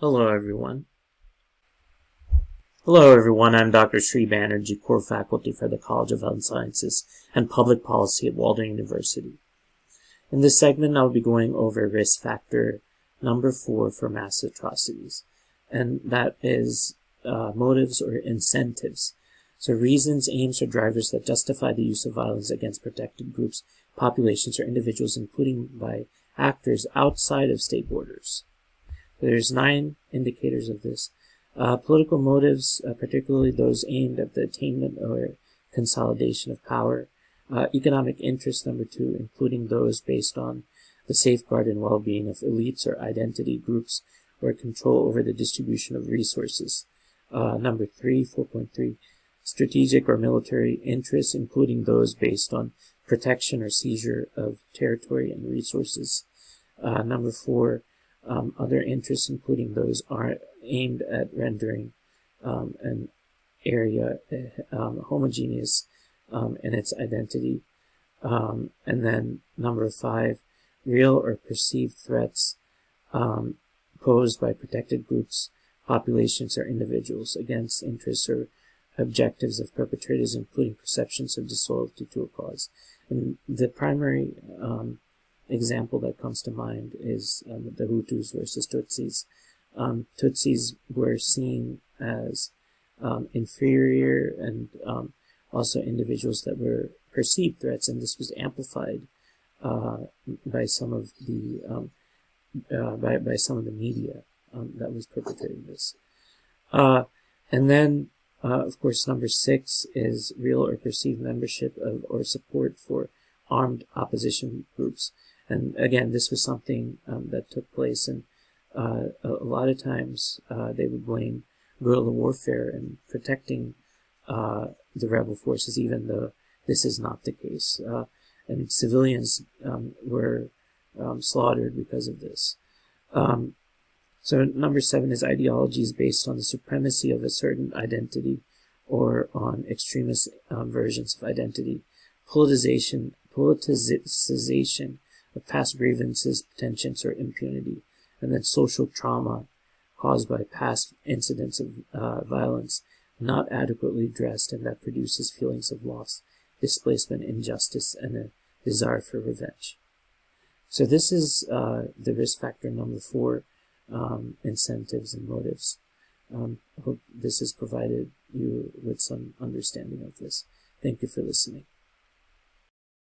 Hello, everyone. Hello, everyone. I'm Dr. Sri Banerjee, core faculty for the College of Health Sciences and Public Policy at Walden University. In this segment, I'll be going over risk factor number four for mass atrocities, and that is uh, motives or incentives. So, reasons, aims, or drivers that justify the use of violence against protected groups, populations, or individuals, including by actors outside of state borders. There's nine indicators of this. Uh, political motives, uh, particularly those aimed at the attainment or consolidation of power. Uh, economic interests, number two, including those based on the safeguard and well-being of elites or identity groups or control over the distribution of resources. Uh, number three, 4.3, strategic or military interests, including those based on protection or seizure of territory and resources. Uh, number four, um, other interests, including those are aimed at rendering um, an area um, homogeneous um, in its identity. Um, and then number five, real or perceived threats um, posed by protected groups, populations, or individuals against interests or objectives of perpetrators, including perceptions of disloyalty to a cause. And the primary um, example that comes to mind is um, the Hutus versus Tutsis. Um, Tutsis were seen as um, inferior and um, also individuals that were perceived threats, and this was amplified uh, by some of the um, uh, by by some of the media um, that was perpetrating this. Uh, and then, uh, of course, number six is real or perceived membership of or support for armed opposition groups. And again, this was something um, that took place, and uh, a, a, lot of times uh, they would blame guerrilla warfare and protecting uh, the rebel forces, even though this is not the case. Uh, and civilians um, were um, slaughtered because of this. Um, so number seven is ideologies based on the supremacy of a certain identity or on extremist um, versions of identity. Politicization, politicization of past grievances, tensions, or impunity, and then social trauma caused by past incidents of uh, violence not adequately addressed and that produces feelings of loss, displacement, injustice, and a desire for revenge. So this is uh, the risk factor number four, um, incentives and motives. Um, I hope this has provided you with some understanding of this. Thank you for listening.